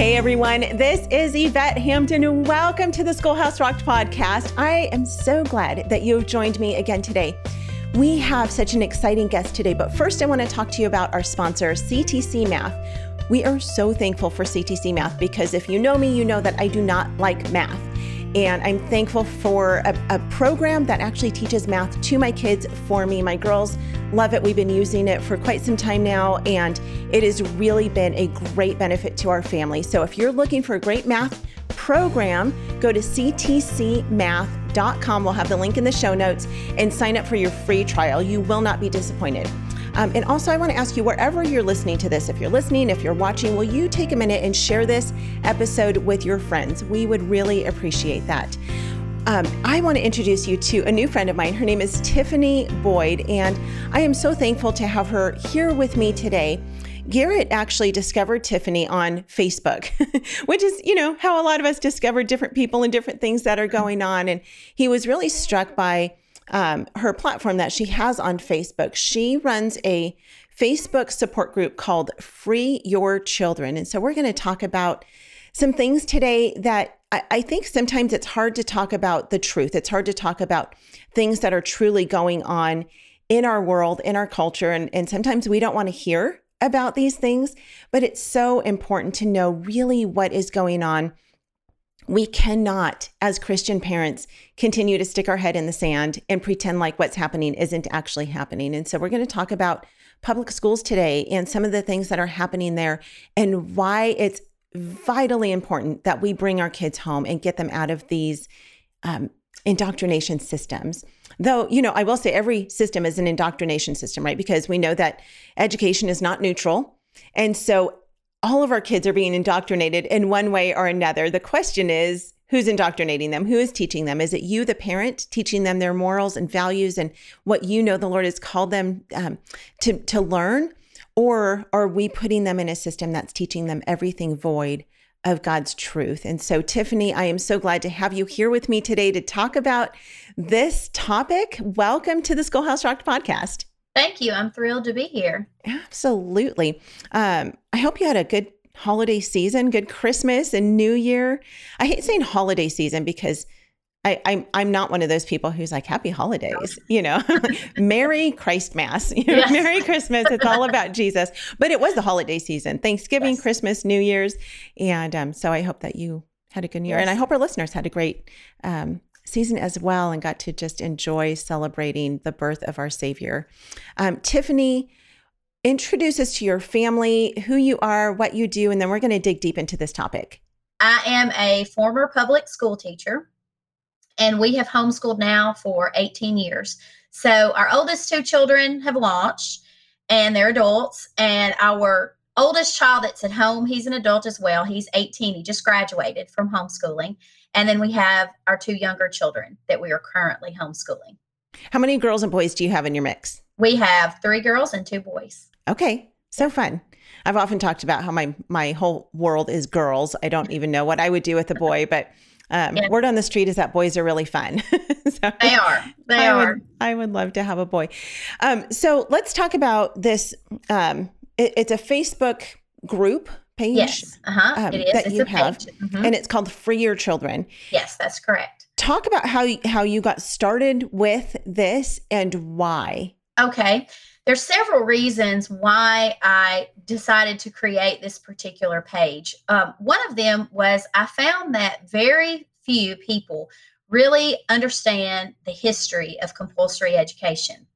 Hey everyone, this is Yvette Hampton. and Welcome to the Schoolhouse Rocked podcast. I am so glad that you've joined me again today. We have such an exciting guest today, but first I want to talk to you about our sponsor, CTC Math. We are so thankful for CTC Math because if you know me, you know that I do not like math. And I'm thankful for a, a, program that actually teaches math to my kids for me. My girls love it. We've been using it for quite some time now, and it has really been a great benefit to our family. So if you're looking for a great math program, go to ctcmath.com. We'll have the link in the show notes and sign up for your free trial. You will not be disappointed. Um, and also, I want to ask you wherever you're listening to this, if you're listening, if you're watching, will you take a minute and share this episode with your friends? We would really appreciate that. Um, I want to introduce you to a new friend of mine. Her name is Tiffany Boyd, and I am so thankful to have her here with me today. Garrett actually discovered Tiffany on Facebook, which is, you know, how a lot of us discover different people and different things that are going on. And he was really struck by um, her platform that she has on Facebook. She runs a Facebook support group called Free Your Children. And so we're going to talk about some things today that I, I think sometimes it's hard to talk about the truth. It's hard to talk about things that are truly going on in our world, in our culture. And, and sometimes we don't want to hear about these things, but it's so important to know really what is going on we cannot, as Christian parents, continue to stick our head in the sand and pretend like what's happening isn't actually happening. And so, we're going to talk about public schools today and some of the things that are happening there and why it's vitally important that we bring our kids home and get them out of these um, indoctrination systems. Though, you know, I will say every system is an indoctrination system, right? Because we know that education is not neutral. And so all of our kids are being indoctrinated in one way or another. The question is, who's indoctrinating them? Who is teaching them? Is it you, the parent, teaching them their morals and values and what you know the Lord has called them um, to, to learn? Or are we putting them in a system that's teaching them everything void of God's truth? And so, Tiffany, I am so glad to have you here with me today to talk about this topic. Welcome to the Schoolhouse Rocked podcast. Thank you. I'm thrilled to be here. Absolutely. Um, I hope you had a good holiday season, good Christmas and New Year. I hate saying holiday season because I, I'm I'm not one of those people who's like happy holidays, you know, Merry Christ Mass, you know, yes. Merry Christmas. It's all about Jesus. But it was the holiday season, Thanksgiving, yes. Christmas, New Year's, and um, so I hope that you had a good year, yes. and I hope our listeners had a great um, season as well and got to just enjoy celebrating the birth of our Savior. Um, Tiffany, introduce us to your family, who you are, what you do, and then we're going to dig deep into this topic. I am a former public school teacher, and we have homeschooled now for 18 years. So our oldest two children have launched, and they're adults, and our oldest child that's at home, he's an adult as well. He's 18. He just graduated from homeschooling. And then we have our two younger children that we are currently homeschooling. How many girls and boys do you have in your mix? We have three girls and two boys. Okay. So fun. I've often talked about how my my whole world is girls. I don't even know what I would do with a boy, but um, yeah. word on the street is that boys are really fun. so they are. They I are. Would, I would love to have a boy. Um, so let's talk about this. Um, it, it's a Facebook group page yes. uh-huh. Um, it is. that it's you have, mm-hmm. and it's called Free Your Children. Yes, that's correct. Talk about how you, how you got started with this and why. Okay, there's several reasons why I decided to create this particular page. Um, one of them was I found that very few people really understand the history of compulsory education.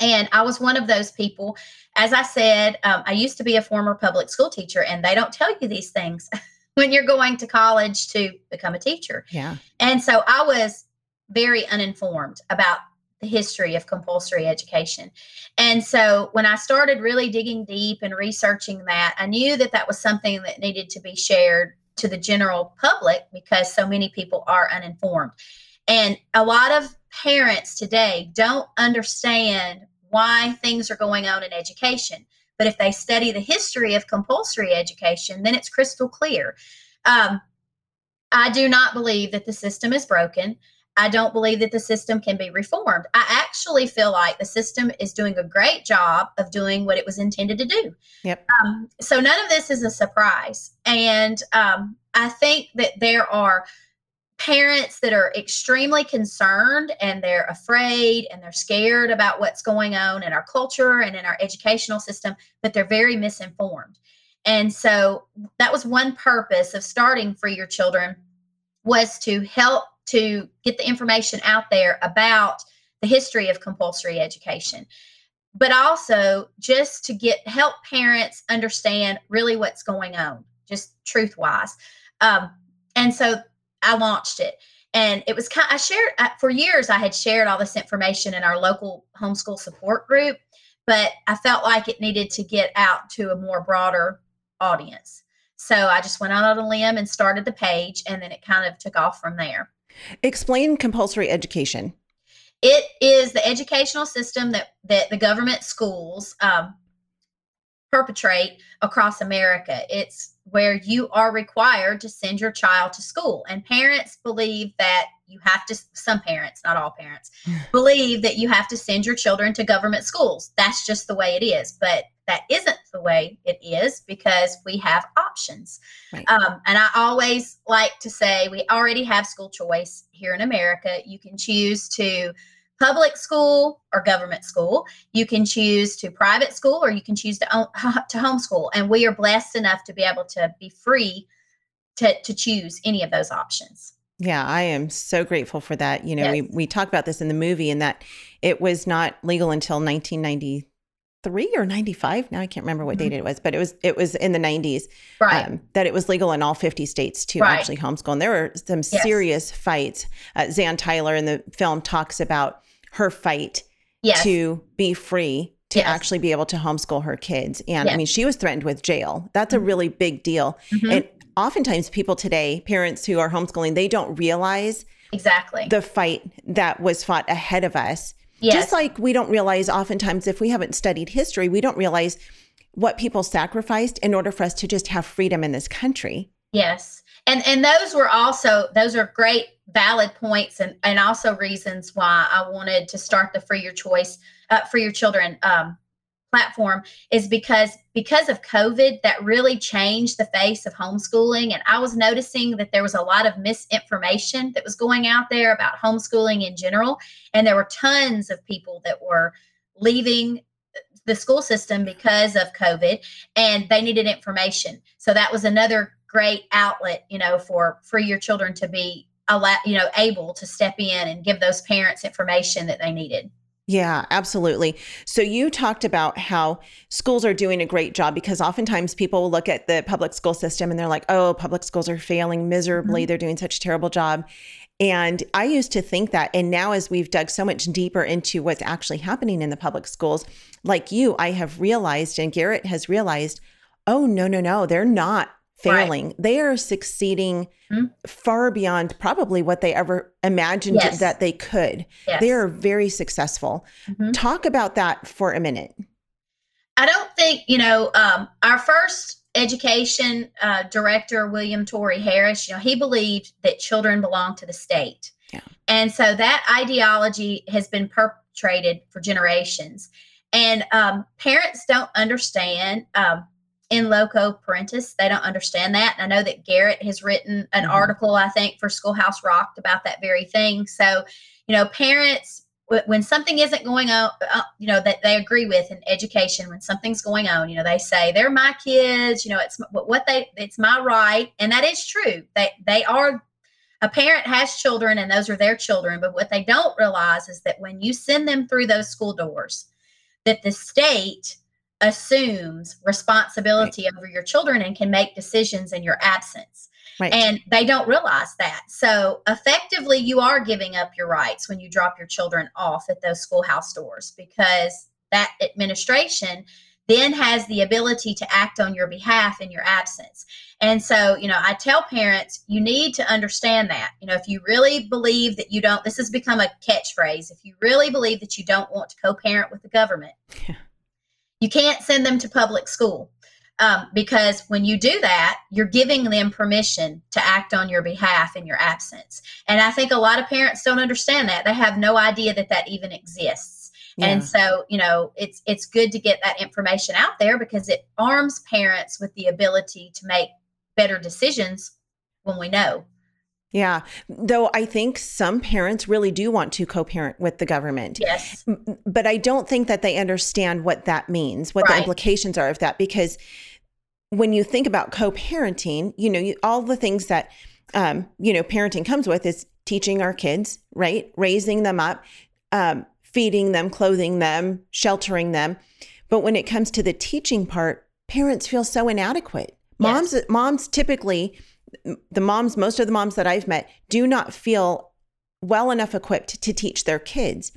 And I was one of those people. As I said, um, I used to be a former public school teacher, and they don't tell you these things when you're going to college to become a teacher. Yeah. And so I was very uninformed about the history of compulsory education. And so when I started really digging deep and researching that, I knew that that was something that needed to be shared to the general public because so many people are uninformed. And a lot of parents today don't understand why things are going on in education. But if they study the history of compulsory education, then it's crystal clear. Um, I do not believe that the system is broken. I don't believe that the system can be reformed. I actually feel like the system is doing a great job of doing what it was intended to do. Yep. Um, so none of this is a surprise. And um, I think that there are parents that are extremely concerned and they're afraid and they're scared about what's going on in our culture and in our educational system, but they're very misinformed. And so that was one purpose of starting Free Your Children was to help to get the information out there about the history of compulsory education but also just to get help parents understand really what's going on just truth wise um, and so I launched it. And it was kind I shared for years, I had shared all this information in our local homeschool support group, but I felt like it needed to get out to a more broader audience. So I just went out on a limb and started the page, and then it kind of took off from there. Explain compulsory education. It is the educational system that, that the government schools um, perpetrate across America. It's where you are required to send your child to school. And parents believe that you have to, some parents, not all parents, believe that you have to send your children to government schools. That's just the way it is. But that isn't the way it is because we have options. Right. Um, and I always like to say we already have school choice here in America. You can choose to public school or government school. You can choose to private school or you can choose to, own, to homeschool. And we are blessed enough to be able to be free to, to choose any of those options. Yeah, I am so grateful for that. You know, yes. we, we talk about this in the movie and that it was not legal until 1993 or 95. Now I can't remember what mm-hmm. date it was, but it was it was in the 90s right. Um, that it was legal in all 50 states to right. actually homeschool. And there were some yes. serious fights. Uh, Zan Tyler in the film talks about her fight yes. to be free to yes. actually be able to homeschool her kids. And yes. I mean, she was threatened with jail. That's mm-hmm. a really big deal. Mm-hmm. And oftentimes, people today, parents who are homeschooling, they don't realize exactly the fight that was fought ahead of us. Yes. Just like we don't realize, oftentimes, if we haven't studied history, we don't realize what people sacrificed in order for us to just have freedom in this country. Yes. And and those were also those are great valid points and, and also reasons why I wanted to start the Free Your Choice, uh, Your Children um, platform is because because of COVID that really changed the face of homeschooling. And I was noticing that there was a lot of misinformation that was going out there about homeschooling in general. And there were tons of people that were leaving the school system because of COVID and they needed information. So that was another great outlet, you know, for free your children to be allow, you know, able to step in and give those parents information that they needed. Yeah, absolutely. So you talked about how schools are doing a great job because oftentimes people look at the public school system and they're like, "Oh, public schools are failing miserably. Mm-hmm. They're doing such a terrible job." And I used to think that. And now, as we've dug so much deeper into what's actually happening in the public schools, like you, I have realized, and Garrett has realized, oh, no, no, no, they're not failing. Right. They are succeeding mm-hmm. far beyond probably what they ever imagined yes. that they could. Yes. They are very successful. Mm-hmm. Talk about that for a minute. I don't think, you know, um, our first education uh, director, William Torrey Harris, you know, he believed that children belong to the state. Yeah. And so that ideology has been perpetrated for generations. And um, parents don't understand um, in loco parentis. They don't understand that. And I know that Garrett has written an mm-hmm. article, I think, for Schoolhouse Rocked about that very thing. So, you know, parents, when something isn't going on, uh, you know, that they agree with in education, when something's going on, you know, they say they're my kids, you know, it's what they, it's my right. And that is true. They, they are, a parent has children and those are their children. But what they don't realize is that when you send them through those school doors, that the state assumes responsibility right. over your children and can make decisions in your absence. Right. And they don't realize that. So effectively, you are giving up your rights when you drop your children off at those schoolhouse doors because that administration then has the ability to act on your behalf in your absence. And so, you know, I tell parents, you need to understand that. You know, if you really believe that you don't, this has become a catchphrase. If you really believe that you don't want to co parent with the government, yeah you can't send them to public school. Um, because when you do that, you're giving them permission to act on your behalf in your absence. And I think a lot of parents don't understand that. They have no idea that that even exists. Yeah. And so, you know, it's it's good to get that information out there because it arms parents with the ability to make better decisions when we know. Yeah. Though I think some parents really do want to co parent with the government. Yes. But I don't think that they understand what that means, what right. the implications are of that. Because when you think about co parenting, you know, you, all the things that, um, you know, parenting comes with is teaching our kids, right? Raising them up, um, feeding them, clothing them, sheltering them. But when it comes to the teaching part, parents feel so inadequate. Moms, yes. moms typically the moms, most of the moms that I've met, do not feel well enough equipped to teach their kids.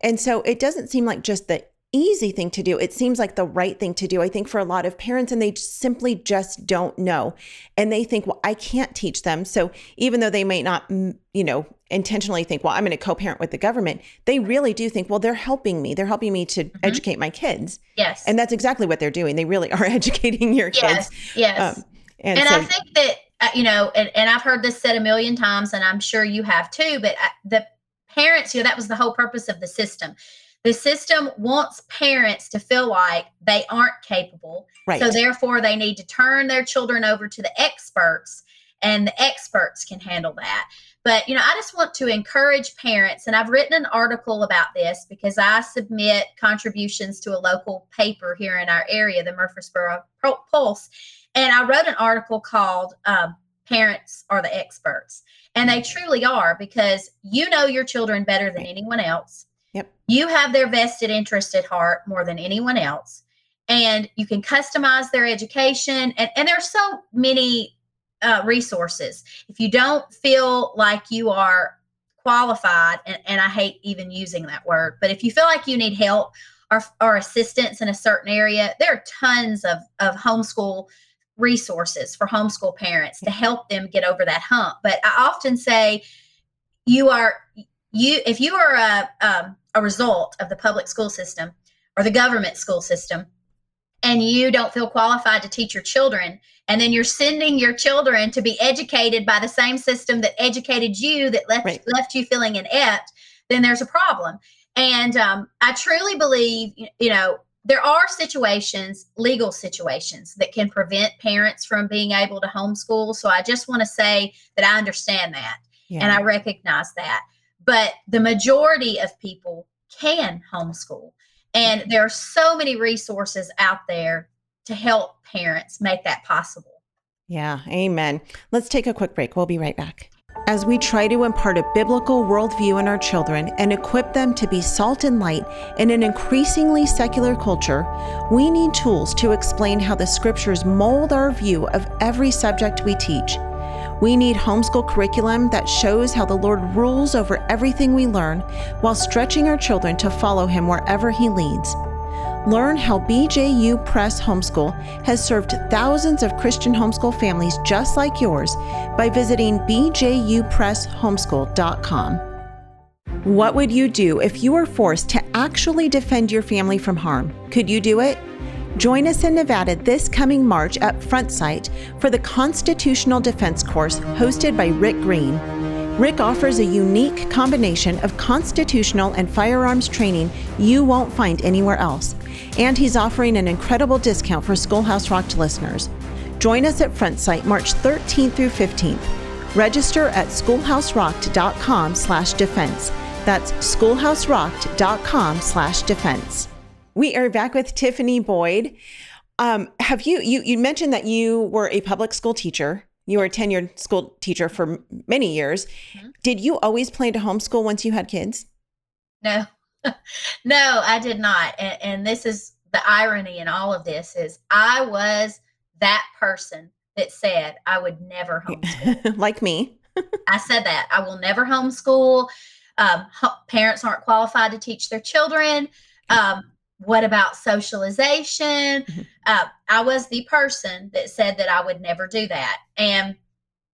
And so it doesn't seem like just the easy thing to do. It seems like the right thing to do, I think, for a lot of parents, and they simply just don't know. And they think, well, I can't teach them. So even though they may not, you know, intentionally think, well, I'm going to co parent with the government, they really do think, well, they're helping me. They're helping me to mm-hmm. educate my kids. Yes. And that's exactly what they're doing. They really are educating your kids. Yes. Yes. Um, and, and so, I think that you know, and, and I've heard this said a million times, and I'm sure you have too, but uh, the parents, you know, that was the whole purpose of the system. The system wants parents to feel like they aren't capable. Right. So therefore, they need to turn their children over to the experts, and the experts can handle that. But, you know, I just want to encourage parents, and I've written an article about this because I submit contributions to a local paper here in our area, the Murfreesboro Pulse. And I wrote an article called um, Parents Are the Experts. And they truly are because you know your children better than anyone else. Yep. You have their vested interest at heart more than anyone else. And you can customize their education. And, and there's so many uh, resources. If you don't feel like you are qualified, and, and I hate even using that word, but if you feel like you need help or, or assistance in a certain area, there are tons of, of homeschool resources for homeschool parents to help them get over that hump. But I often say, you are you if you are a um, a result of the public school system or the government school system, and you don't feel qualified to teach your children, and then you're sending your children to be educated by the same system that educated you that left right. left you feeling inept, then there's a problem. And um, I truly believe, you know, there are situations, legal situations, that can prevent parents from being able to homeschool. So I just want to say that I understand that yeah. and I recognize that. But the majority of people can homeschool. And there are so many resources out there to help parents make that possible. Yeah, amen. Let's take a quick break. We'll be right back. As we try to impart a biblical worldview in our children and equip them to be salt and light in an increasingly secular culture, we need tools to explain how the scriptures mold our view of every subject we teach. We need homeschool curriculum that shows how the Lord rules over everything we learn while stretching our children to follow Him wherever He leads. Learn how BJU Press Homeschool has served thousands of Christian homeschool families just like yours by visiting bjupresshomeschool.com. What would you do if you were forced to actually defend your family from harm? Could you do it? Join us in Nevada this coming March at Front Sight for the Constitutional Defense Course hosted by Rick Green. Rick offers a unique combination of constitutional and firearms training you won't find anywhere else. And he's offering an incredible discount for Schoolhouse Rocked listeners. Join us at Front Sight March 13th through 15th. Register at schoolhouserocked.com slash defense. That's schoolhouserocked.com slash defense. We are back with Tiffany Boyd. Um, have you, you, you mentioned that you were a public school teacher you were a tenured school teacher for many years. Mm-hmm. Did you always plan to homeschool once you had kids? No, no, I did not. And, and this is the irony in all of this is I was that person that said I would never homeschool. like me. I said that I will never homeschool. Um, ho- parents aren't qualified to teach their children. Um, what about socialization? Mm-hmm. Uh, I was the person that said that I would never do that. And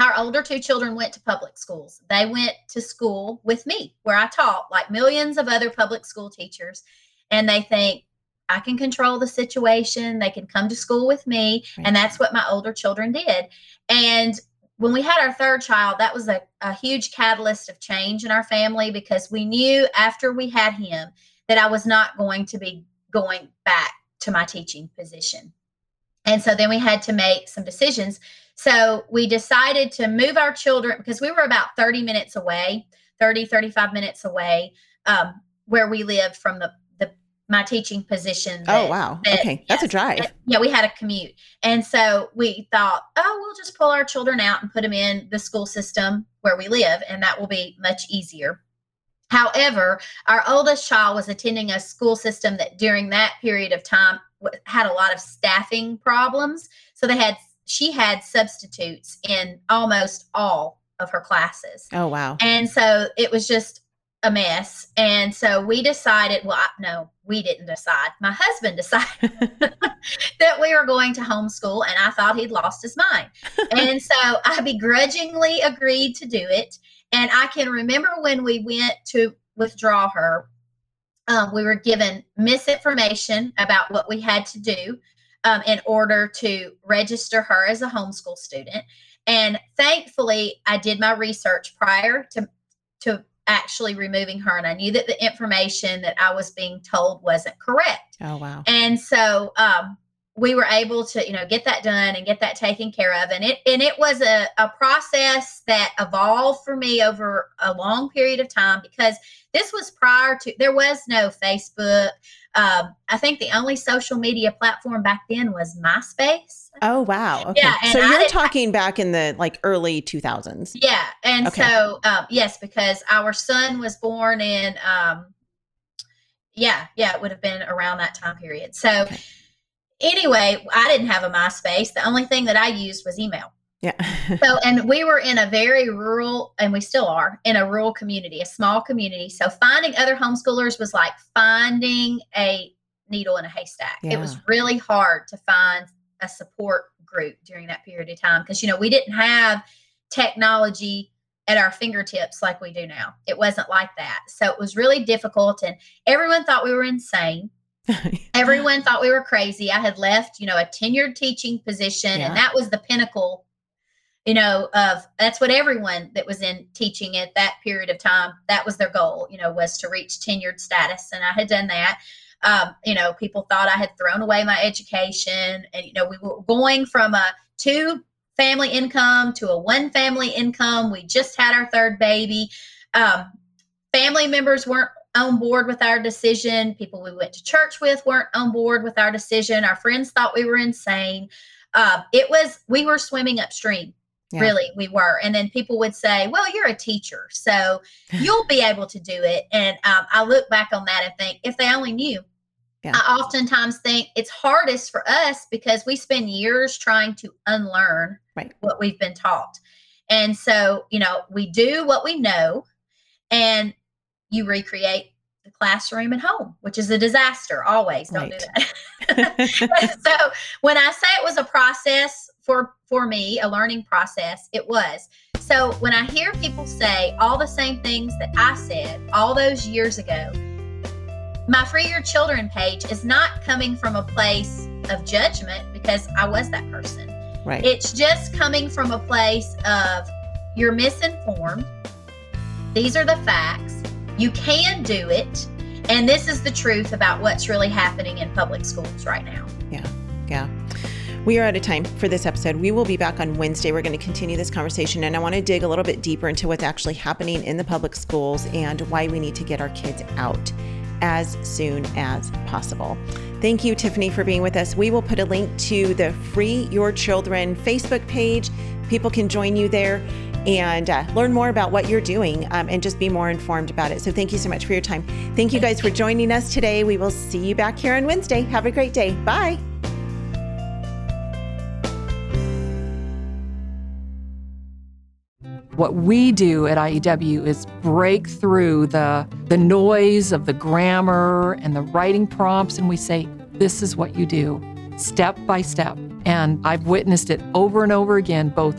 our older two children went to public schools. They went to school with me where I taught, like millions of other public school teachers. And they think, I can control the situation. They can come to school with me. Right. And that's what my older children did. And when we had our third child, that was a, a huge catalyst of change in our family because we knew after we had him that I was not going to be going back to my teaching position. And so then we had to make some decisions. So we decided to move our children because we were about 30 minutes away, 30, 35 minutes away, um, where we lived from the, the my teaching position. oh, wow. that- okay. That's a drive. that- yeah, we had a commute. And so we thought, oh, we'll just pull our children out and put them in the school system where we live, and that will be much easier. However, our oldest child was attending a school system that during that period of time had a lot of staffing problems. So they had, she had substitutes in almost all of her classes. Oh, wow. And so it was just a mess. And so we decided, well, I, no, we didn't decide. My husband decided that we were going to homeschool, and I thought he'd lost his mind. and so I begrudgingly agreed to do it. And I can remember when we went to withdraw her, um, we were given misinformation about what we had to do um, in order to register her as a homeschool student. And thankfully, I did my research prior to to actually removing her, and I knew that the information that I was being told wasn't correct. Oh, wow. And so um, we were able to, you know, get that done and get that taken care of. And it and it was a, a process that evolved for me over a long period of time because this was prior to there was no Facebook. Um, I think the only social media platform back then was MySpace. Oh, wow. Okay. Yeah, so you're talking back in the like early 2000s. Yeah, and Okay. so um, yes, because our son was born in, um, yeah, yeah, it would have been around that time period. So Okay. Anyway, I didn't have a MySpace. The only thing that I used was email. Yeah. So, and we were in a very rural, and we still are in a rural community, a small community. So, finding other homeschoolers was like finding a needle in a haystack. It was really hard to find a support group during that period of time because, you know, we didn't have technology at our fingertips like we do now. It wasn't like that. So, it was really difficult, and everyone thought we were insane everyone thought we were crazy. I had left, you know, a tenured teaching position, Yeah. and that was the pinnacle, you know, of that's what everyone that was in teaching at that period of time, that was their goal, you know, was to reach tenured status. And I had done that. Um, you know, people thought I had thrown away my education, and, you know, we were going from a two family income to a one family income. We just had our third baby. Um, family members weren't on board with our decision. People we went to church with weren't on board with our decision. Our friends thought we were insane. Uh, it was, we were swimming upstream. Yeah. Really, we were. And then people would say, Well, you're a teacher, so you'll be able to do it. And um, I look back on that and think, if they only knew. Yeah. I oftentimes think it's hardest for us because we spend years trying to unlearn Right. what we've been taught. And so, you know, we do what we know and you recreate the classroom at home, which is a disaster always. Don't do that. so when I say it was a process for for me, a learning process, it was. So when I hear people say all the same things that I said all those years ago, my Free Your Children page is not coming from a place of judgment because I was that person. right. It's just coming from a place of you're misinformed. These are the facts. You can do it. And this is the truth about what's really happening in public schools right now. Yeah. Yeah. We are out of time for this episode. We will be back on Wednesday. We're going to continue this conversation, and I want to dig a little bit deeper into what's actually happening in the public schools and why we need to get our kids out as soon as possible. Thank you, Tiffany, for being with us. We will put a link to the Free Your Children Facebook page. People can join you there and uh, learn more about what you're doing um, and just be more informed about it. So, thank you so much for your time. Thank you guys for joining us today. We will see you back here on Wednesday. Have a great day. Bye. What we do at IEW is break through the, the noise of the grammar and the writing prompts, and we say, this is what you do, step by step. And I've witnessed it over and over again, both